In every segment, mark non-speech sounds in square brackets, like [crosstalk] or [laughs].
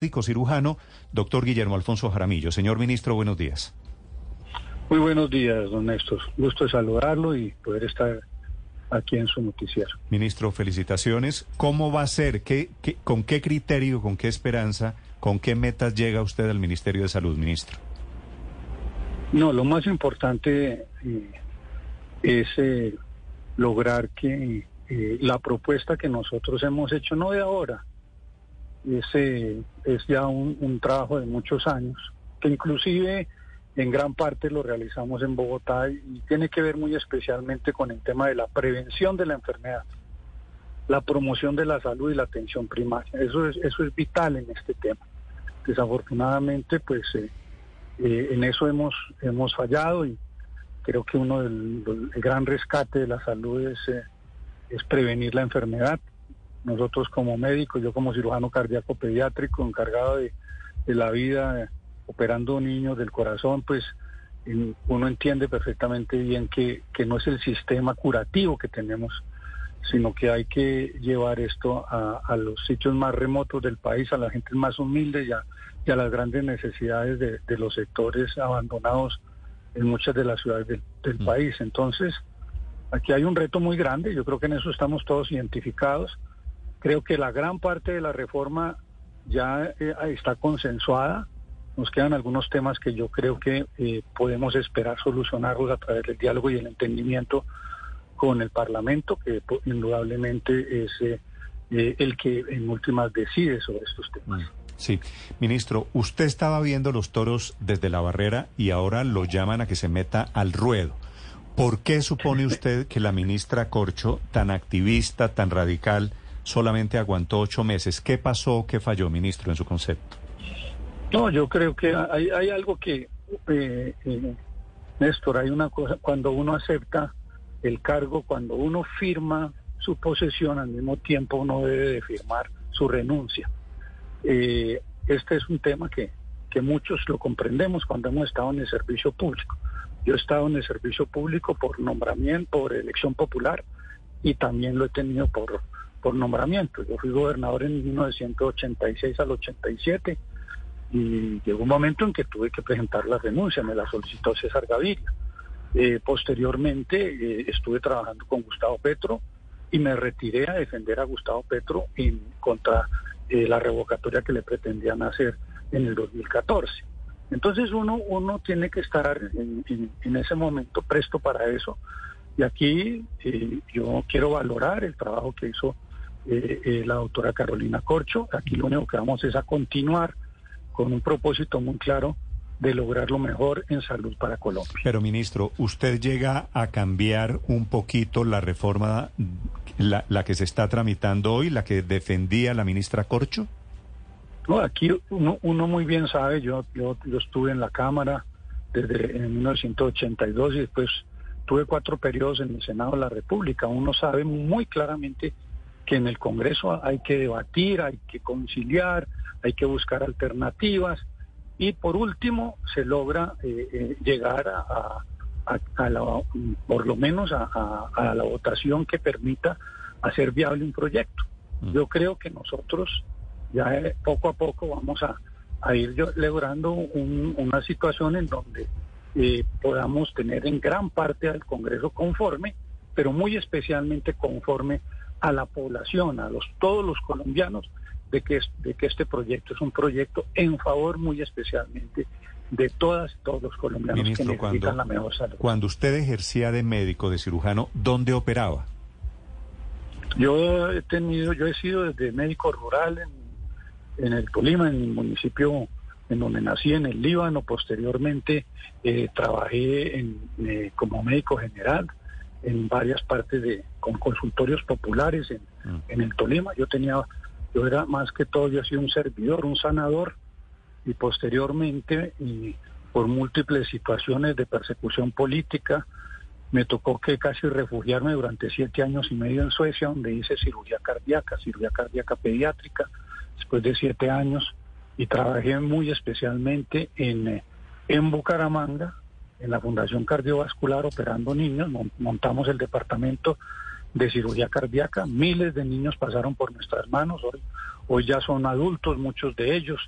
médico cirujano, doctor Guillermo Alfonso Jaramillo. Señor ministro, buenos días. Muy buenos días, don Néstor. Gusto de saludarlo y poder estar aquí en su noticiero. Ministro, felicitaciones. ¿Cómo va a ser? ¿Qué, con qué criterio, con qué esperanza, con qué metas llega usted al Ministerio de Salud, ministro? No, lo más importante eh, es eh, lograr que eh, la propuesta que nosotros hemos hecho, no de ahora, ese es ya un, trabajo de muchos años, que inclusive en gran parte lo realizamos en Bogotá y tiene que ver muy especialmente con el tema de la prevención de la enfermedad, la promoción de la salud y la atención primaria. Eso es, eso es vital en este tema. Desafortunadamente, pues eh, eh, en eso hemos, hemos fallado y creo que uno del el gran rescate de la salud es, eh, es prevenir la enfermedad nosotros como médicos, yo como cirujano cardíaco pediátrico encargado de, la vida, operando niños del corazón, pues uno entiende perfectamente bien que, no es el sistema curativo que tenemos, sino que hay que llevar esto a, los sitios más remotos del país, a la gente más humilde y a, las grandes necesidades de, los sectores abandonados en muchas de las ciudades del, del mm. país. Entonces, aquí hay un reto muy grande, yo creo que en eso estamos todos identificados Creo que la gran parte de la reforma ya eh, está consensuada. Nos quedan algunos temas que yo creo que eh, podemos esperar solucionarlos a través del diálogo y el entendimiento con el Parlamento, que indudablemente es eh, el que en últimas decide sobre estos temas. Sí, ministro, usted estaba viendo los toros desde la barrera y ahora lo llaman a que se meta al ruedo. ¿Por qué supone usted que la ministra Corcho, tan activista, tan radical, solamente aguantó ocho meses. ¿Qué pasó? ¿Qué falló, ministro, en su concepto? No, yo creo que hay, hay algo que, eh, eh, Néstor, hay una cosa, cuando uno acepta el cargo, cuando uno firma su posesión, al mismo tiempo uno debe de firmar su renuncia. Eh, este es un tema que, que muchos lo comprendemos cuando hemos estado en el servicio público. Yo he estado en el servicio público por nombramiento, por elección popular y también lo he tenido por por nombramiento. Yo fui gobernador en 1986 al 87 y llegó un momento en que tuve que presentar la renuncia, me la solicitó César Gaviria. Eh, posteriormente eh, estuve trabajando con Gustavo Petro y me retiré a defender a Gustavo Petro en contra eh, la revocatoria que le pretendían hacer en el 2014. Entonces uno, uno tiene que estar en, en ese momento presto para eso. Y aquí yo quiero valorar el trabajo que hizo eh, eh, la doctora Carolina Corcho. Aquí lo único que vamos es a continuar con un propósito muy claro de lograr lo mejor en salud para Colombia. Pero ministro, ¿usted llega a cambiar un poquito la reforma, la, la que se está tramitando hoy, la que defendía la ministra Corcho? No, aquí uno, uno muy bien sabe, yo, yo, yo estuve en la Cámara desde en 1982 y después tuve cuatro periodos en el Senado de la República. Uno sabe muy claramente que en el Congreso hay que debatir, hay que conciliar, hay que buscar alternativas y por último se logra eh, eh, llegar a, por lo menos a, la votación que permita hacer viable un proyecto. Mm. Yo creo que nosotros ya eh, poco a poco vamos a, ir logrando una situación en donde podamos tener en gran parte al Congreso conforme, pero muy especialmente conforme a la población, a los todos los colombianos, de que, de que este proyecto es un proyecto en favor muy especialmente de todas y todos los colombianos que necesitan la mejor salud. Cuando usted ejercía de médico, de cirujano, ¿dónde operaba? Yo he tenido, yo he sido desde médico rural en, en el Tolima, en mi municipio en donde nací, en el Líbano. Posteriormente eh, trabajé en, eh, como médico general en varias partes de con consultorios populares en, mm. en el Tolima. Yo tenía, yo era más que todo, yo he sido un servidor, un sanador y posteriormente y por múltiples situaciones de persecución política me tocó que casi refugiarme durante siete años y medio en Suecia, donde hice cirugía cardíaca, cirugía cardíaca pediátrica, después de siete años, y trabajé muy especialmente en, eh, en Bucaramanga, en la Fundación Cardiovascular operando niños, montamos el departamento de cirugía cardíaca. Miles de niños pasaron por nuestras manos. Hoy, hoy ya son adultos, muchos de ellos.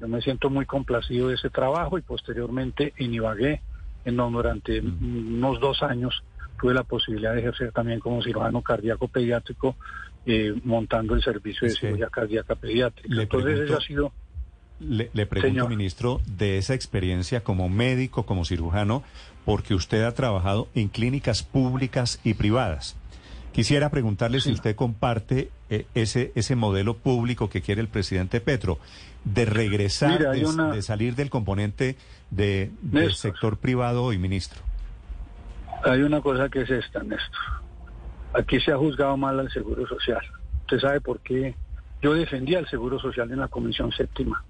Yo me siento muy complacido de ese trabajo y posteriormente en Ibagué, en donde durante unos dos años tuve la posibilidad de ejercer también como cirujano cardíaco pediátrico, eh, montando el servicio de cirugía cardíaca pediátrica. Entonces, eso ha sido le, pregunto, ministro, de esa experiencia como médico, como cirujano, porque usted ha trabajado en clínicas públicas y privadas. Quisiera preguntarle si usted comparte eh, ese, ese modelo público que quiere el presidente Petro, de regresar, de, salir del componente de, del sector privado hoy, ministro. Hay una cosa que es esta, Néstor. Aquí se ha juzgado mal al Seguro Social. Usted sabe por qué yo defendía el Seguro Social en la Comisión Séptima.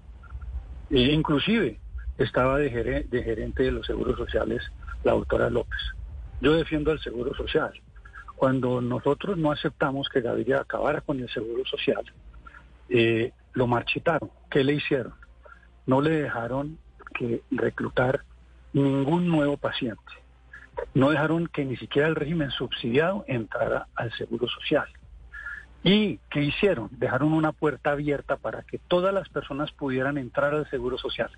E inclusive estaba de, gerente de los seguros sociales la doctora López. Yo defiendo el seguro social. Cuando nosotros no aceptamos que Gaviria acabara con el seguro social, eh, lo marchitaron. ¿Qué le hicieron? No le dejaron que reclutar ningún nuevo paciente. No dejaron que ni siquiera el régimen subsidiado entrara al seguro social. ¿Y qué hicieron? Dejaron una puerta abierta para que todas las personas pudieran entrar al Seguro Social.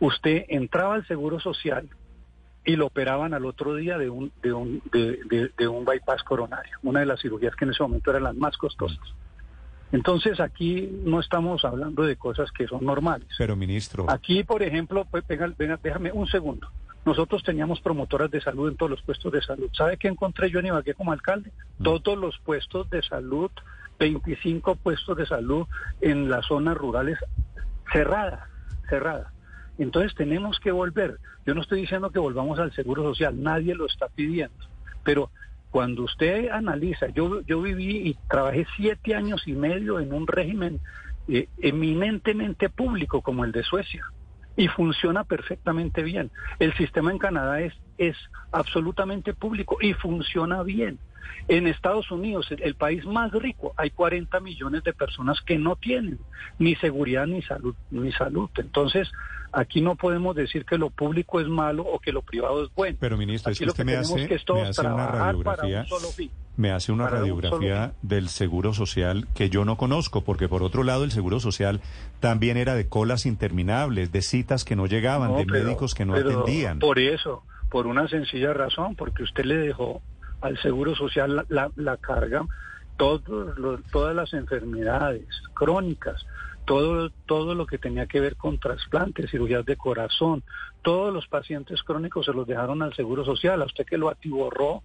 Usted entraba al Seguro Social y lo operaban al otro día de un, de un, de, un bypass coronario, una de las cirugías que en ese momento eran las más costosas. Entonces aquí no estamos hablando de cosas que son normales. Pero ministro. Aquí, por ejemplo, pues, venga, venga, déjame un segundo. Nosotros teníamos promotoras de salud en todos los puestos de salud. ¿Sabe qué encontré yo en Ibagué como alcalde? Mm. Todos los puestos de salud 25 puestos de salud en las zonas rurales cerradas, cerradas. Entonces tenemos que volver. Yo no estoy diciendo que volvamos al seguro social, nadie lo está pidiendo, pero cuando usted analiza, yo, yo viví y trabajé siete años y medio en un régimen eh, eminentemente público como el de Suecia y funciona perfectamente bien. El sistema en Canadá es, es absolutamente público y funciona bien. En Estados Unidos, el país más rico, hay 40 millones de personas que no tienen ni seguridad ni salud, ni salud. Entonces, aquí no podemos decir que lo público es malo o que lo privado es bueno. Pero ministro, es que usted me hace, una radiografía, me hace una radiografía del seguro social que yo no conozco, porque por otro lado el seguro social también era de colas interminables, de citas que no llegaban, de médicos que no atendían. Por eso, por una sencilla razón, porque usted le dejó al Seguro Social la, la, carga todos todas las enfermedades crónicas, todo, todo lo que tenía que ver con trasplantes, cirugías de corazón, todos los pacientes crónicos se los dejaron al Seguro Social, a usted que lo atiborró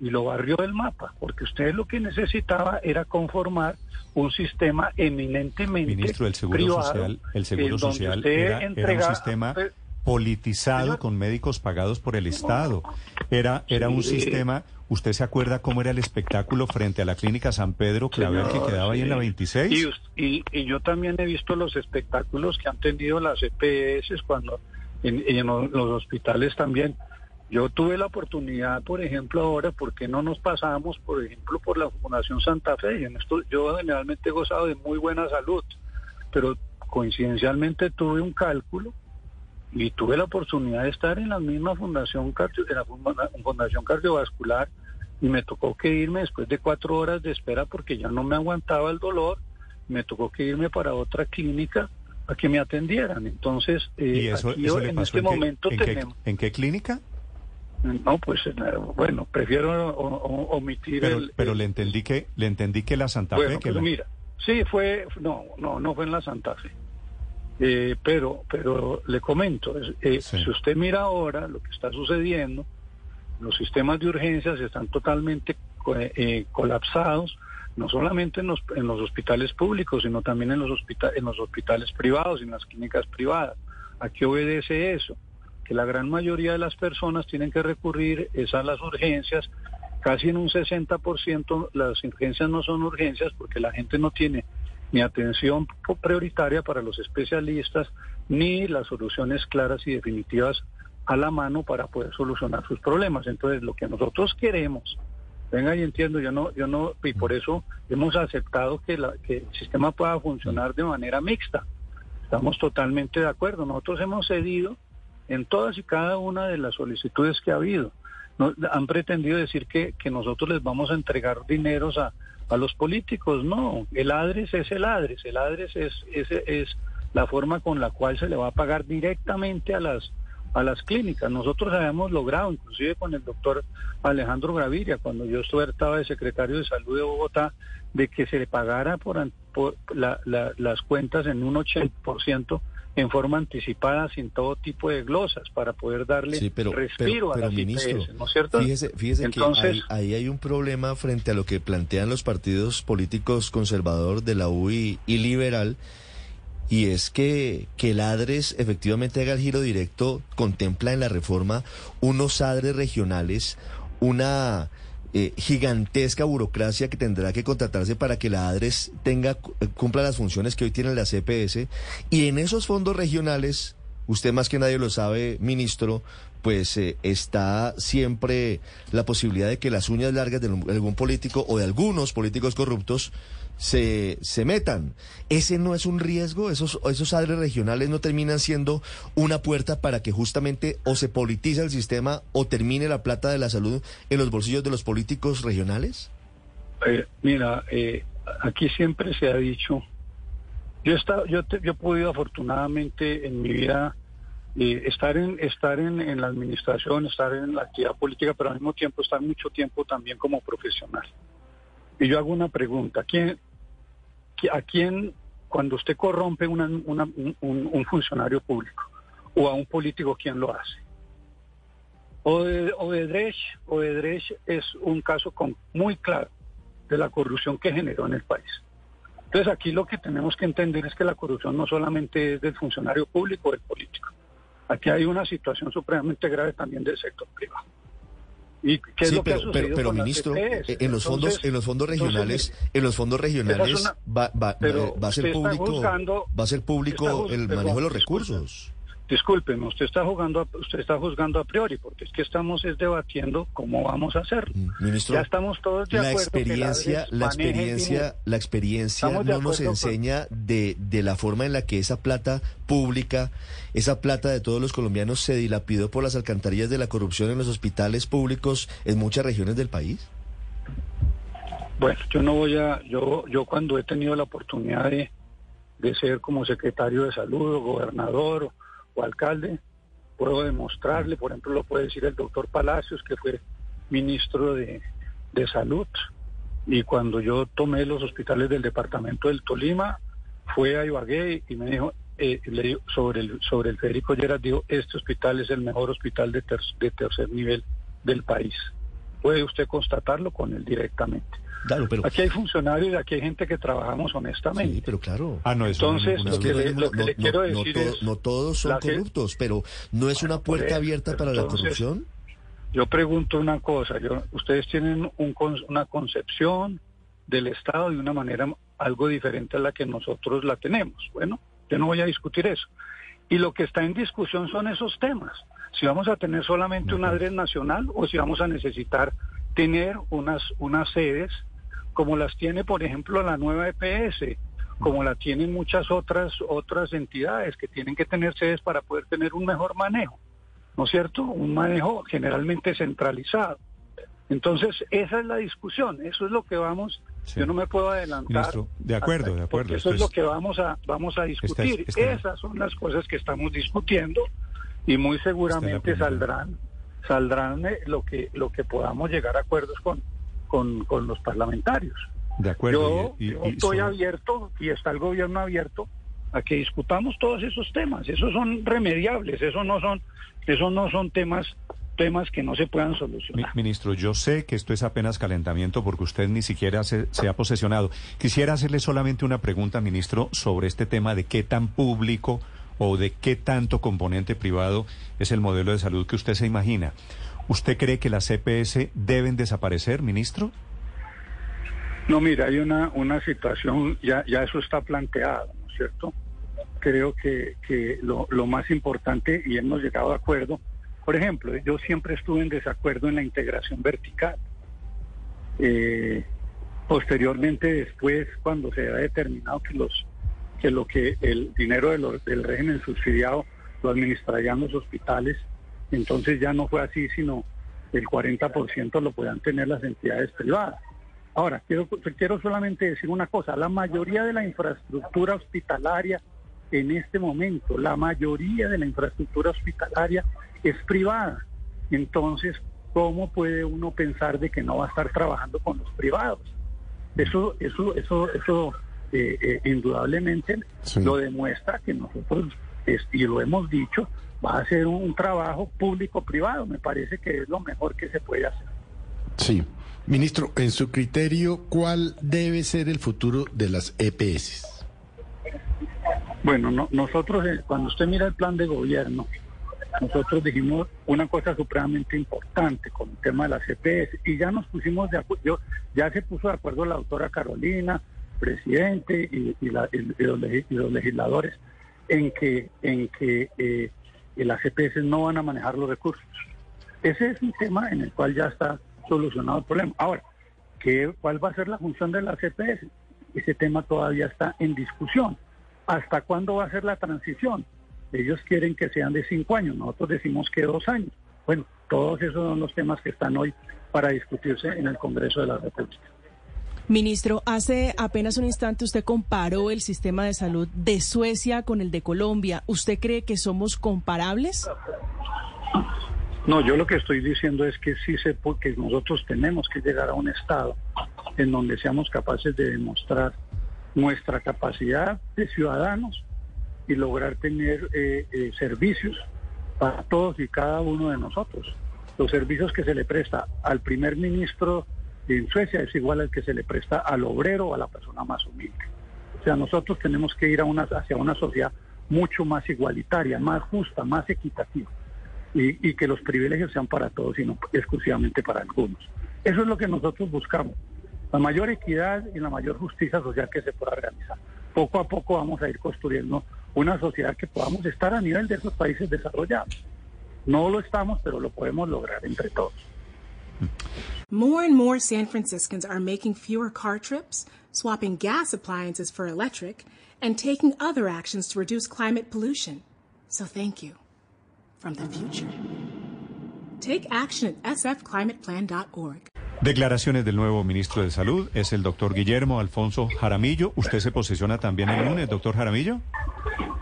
y lo barrió del mapa, porque usted lo que necesitaba era conformar un sistema eminentemente Ministro, el Seguro Social, el Seguro Social era, un sistema politizado con médicos pagados por el Estado. Era, era un sistema ¿Usted se acuerda cómo era el espectáculo frente a la clínica San Pedro Claver que quedaba ahí en la 26? Y, y, yo también he visto los espectáculos que han tenido las EPS cuando en, en los, hospitales también. Yo tuve la oportunidad, por ejemplo, ahora, porque no nos pasamos, por ejemplo, por la Fundación Santa Fe? Y en esto yo generalmente he gozado de muy buena salud, pero coincidencialmente tuve un cálculo y tuve la oportunidad de estar en la misma fundación, en la fundación cardiovascular y me tocó que irme después de cuatro horas de espera porque ya no me aguantaba el dolor, me tocó que irme para otra clínica a que me atendieran. Entonces, eh, en este momento tenemos... ¿En qué clínica? No, pues eh, bueno, prefiero omitir pero, el, Pero le entendí que le entendí que la Santa Fe... Que pues mira, sí, fue... No, no, no fue en la Santa Fe. Eh, pero, pero le comento, eh, si usted mira ahora lo que está sucediendo, los sistemas de urgencias están totalmente eh, colapsados, no solamente en los, en los hospitales públicos, sino también en los, en los hospitales privados y en las clínicas privadas. ¿A qué obedece eso? Que la gran mayoría de las personas tienen que recurrir es a las urgencias, casi en un 60% las urgencias no son urgencias porque la gente no tiene ni atención prioritaria para los especialistas, ni las soluciones claras y definitivas a la mano para poder solucionar sus problemas. Entonces, lo que nosotros queremos, venga y entiendo, yo no, yo no, y por eso hemos aceptado que, la, que el sistema pueda funcionar de manera mixta. Estamos totalmente de acuerdo. Nosotros hemos cedido en todas y cada una de las solicitudes que ha habido. han pretendido decir que, que nosotros les vamos a entregar dineros a, a los políticos. No, el ADRES es el ADRES. El ADRES es, es, es la forma con la cual se le va a pagar directamente a las a las clínicas. Nosotros habíamos logrado, inclusive con el doctor Alejandro Graviria, cuando yo estaba de secretario de Salud de Bogotá, de que se le pagara por, por las cuentas en un 80% en forma anticipada sin todo tipo de glosas para poder darle respiro a la ministro, ¿no es cierto? Fíjese, fíjese que ahí, hay un problema frente a lo que plantean los partidos políticos conservador de la UI y liberal y es que, que el ADRES efectivamente haga el giro directo, contempla en la reforma unos ADRES regionales, una eh, gigantesca burocracia que tendrá que contratarse para que la ADRES tenga, cumpla las funciones que hoy tiene la CPS, y en esos fondos regionales, usted más que nadie lo sabe, ministro, pues eh, está siempre la posibilidad de que las uñas largas de algún político o de algunos políticos corruptos se, se metan. ¿Ese no es un riesgo? ¿Esos, esos adres regionales no terminan siendo una puerta para que justamente o se politice el sistema o termine la plata de la salud en los bolsillos de los políticos regionales? Eh, mira, eh, aquí siempre se ha dicho, yo, he estado, yo, yo he podido afortunadamente en mi vida estar en estar en, la administración, estar en la actividad política, pero al mismo tiempo estar mucho tiempo también como profesional. Y yo hago una pregunta, ¿quién, ¿a quién, cuando usted corrompe un, funcionario público o a un político, quién lo hace? Odebrecht, Odebrecht es un caso muy claro de la corrupción que generó en el país. Entonces aquí lo que tenemos que entender es que la corrupción no solamente es del funcionario público o del político. Aquí hay una situación supremamente grave también del sector privado. ¿Y qué es lo que pero, pero, pero ministro, eh, en los fondos, en los fondos regionales, en los fondos regionales va, va, va, a ser público, va a ser público el manejo de los recursos. Discúlpeme, usted está jugando, usted está juzgando a priori, porque es que estamos es debatiendo cómo vamos a hacerlo. Mm, ministro, ya estamos todos de la experiencia, la, experiencia, la experiencia no nos enseña de, de la forma en la que esa plata pública, esa plata de todos los colombianos se dilapidó por las alcantarillas de la corrupción en los hospitales públicos en muchas regiones del país. Bueno, yo no voy a, yo, yo cuando he tenido la oportunidad de, de ser como secretario de salud o gobernador o alcalde, puedo demostrarle, por ejemplo, lo puede decir el doctor Palacios, que fue ministro de, Salud, y cuando yo tomé los hospitales del departamento del Tolima, fue a Ibagué y me dijo, eh, le sobre el sobre el Federico Lleras, dijo, este hospital es el mejor hospital de, de tercer nivel del país. Puede usted constatarlo con él directamente. Claro, pero... Aquí hay funcionarios, aquí hay gente que trabajamos honestamente. Sí, pero claro. Ah, no, Entonces, lo que, le, quiero decir es... No todos son corruptos, pero ¿no es una puerta abierta para la corrupción? Yo pregunto una cosa, yo, ustedes tienen un, una concepción del Estado de una manera algo diferente a la que nosotros la tenemos. Bueno, yo no voy a discutir eso. Y lo que está en discusión son esos temas. Si vamos a tener solamente una red nacional o si vamos a necesitar tener unas, unas sedes como las tiene, por ejemplo, la nueva EPS, como la tienen muchas otras, otras entidades que tienen que tener sedes para poder tener un mejor manejo, ¿no es cierto? Un manejo generalmente centralizado. Entonces, esa es la discusión, eso es lo que vamos, yo no me puedo adelantar. de acuerdo, de acuerdo. Eso es lo que vamos a, vamos a discutir. Esas son las cosas que estamos discutiendo y muy seguramente saldrán, saldrán eh, lo que, lo que podamos llegar a acuerdos con, con, con los parlamentarios. De acuerdo. Yo, estoy abierto y está el gobierno abierto a que discutamos todos esos temas. Esos son remediables, esos no son, esos no son temas temas que no se puedan solucionar. Ministro, yo sé que esto es apenas calentamiento porque usted ni siquiera se, se, ha posesionado. Quisiera hacerle solamente una pregunta, ministro, sobre este tema de qué tan público o de qué tanto componente privado es el modelo de salud que usted se imagina. ¿Usted cree que las CPS deben desaparecer, ministro? No, mira, hay una, una situación, ya, ya eso está planteado, ¿no es cierto? Creo que, que lo, lo más importante, y hemos llegado a acuerdo, por ejemplo, yo siempre estuve en desacuerdo en la integración vertical. Eh, posteriormente, después, cuando se ha determinado que los que lo que el dinero del régimen subsidiado lo administrarían los hospitales, entonces ya no fue así, sino el 40% lo puedan tener las entidades privadas. Ahora, quiero, quiero solamente decir una cosa, la mayoría de la infraestructura hospitalaria en este momento, la mayoría de la infraestructura hospitalaria es privada. Entonces, ¿cómo puede uno pensar de que no va a estar trabajando con los privados? Eso, eso, eso, eso eh, eh, indudablemente lo demuestra que nosotros, y lo hemos dicho, va a ser un trabajo público-privado. Me parece que es lo mejor que se puede hacer. Sí. Ministro, en su criterio, ¿cuál debe ser el futuro de las EPS? Bueno, nosotros, eh, cuando usted mira el plan de gobierno, nosotros dijimos una cosa supremamente importante con el tema de las EPS y ya nos pusimos de acuerdo, ya se puso de acuerdo la doctora Carolina, presidente y, los, legisladores en que, en que eh, las EPS no van a manejar los recursos. Ese es un tema en el cual ya está solucionado el problema. Ahora, ¿qué, ¿cuál va a ser la función de las EPS? Ese tema todavía está en discusión. ¿Hasta cuándo va a ser la transición? Ellos quieren que sean de cinco años, nosotros decimos que dos años. Bueno, todos esos son los temas que están hoy para discutirse en el Congreso de la República. Ministro, hace apenas un instante usted comparó el sistema de salud de Suecia con el de Colombia. ¿Usted cree que somos comparables? No, yo lo que estoy diciendo es que sí sé porque nosotros tenemos que llegar a un estado en donde seamos capaces de demostrar nuestra capacidad de ciudadanos y lograr tener eh, eh, servicios para todos y cada uno de nosotros. Los servicios que se le presta al primer ministro en Suecia es igual al que se le presta al obrero o a la persona más humilde. O sea, nosotros tenemos que ir a una, hacia una sociedad mucho más igualitaria, más justa, más equitativa. Y, que los privilegios sean para todos y no exclusivamente para algunos. Eso es lo que nosotros buscamos, la mayor equidad y la mayor justicia social que se pueda realizar. Poco a poco vamos a ir construyendo una sociedad que podamos estar a nivel de esos países desarrollados. No lo estamos, pero lo podemos lograr entre todos. More and more San Franciscans are making fewer car trips, swapping gas appliances for electric, and taking other actions to reduce climate pollution. So thank you from the future. Take action at sfclimateplan.org. Declaraciones del nuevo ministro de Salud es el doctor Guillermo Alfonso Jaramillo. ¿Usted se posiciona también el lunes, doctor Jaramillo?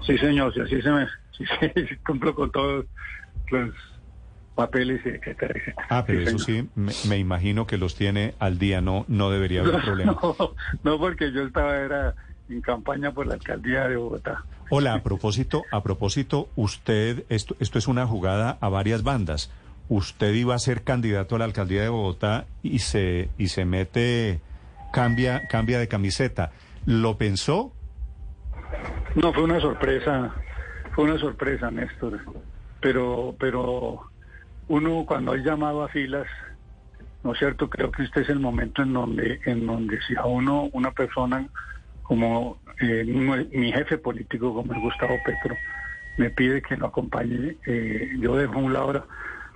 Sí, señor, sí, así se me... [laughs] Sí, sí, cumplo con todos los papeles, etcétera, etcétera. Ah, pero eso sí, me, imagino que los tiene al día, no, no debería haber [laughs] problema. No, [laughs] no, porque yo estaba era en campaña por la alcaldía de Bogotá. Hola, a [laughs] propósito, a propósito, usted, esto, esto es una jugada a varias bandas. Usted iba a ser candidato a la alcaldía de Bogotá y se, y se mete, cambia, cambia de camiseta. ¿Lo pensó? No, fue una sorpresa, fue una sorpresa, Néstor. Pero, pero uno cuando hay llamado a filas, ¿no es cierto? Creo que este es el momento en donde, en donde si a uno, una persona como eh, mi jefe político, como es Gustavo Petro, me pide que lo acompañe, eh, yo dejo un lado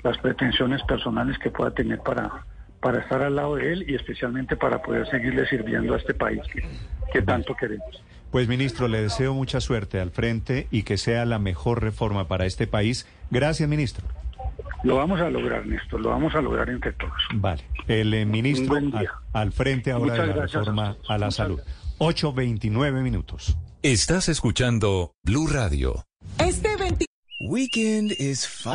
las pretensiones personales que pueda tener para, para estar al lado de él y especialmente para poder seguirle sirviendo a este país que tanto queremos. Pues ministro, le deseo mucha suerte al frente y que sea la mejor reforma para este país. Gracias, ministro. Lo vamos a lograr, Néstor, lo vamos a lograr entre todos. Vale. El eh, ministro al, frente ahora de la reforma a, la salud. 8.29 minutos. Estás escuchando Blue Radio. Este 20... Weekend is fun.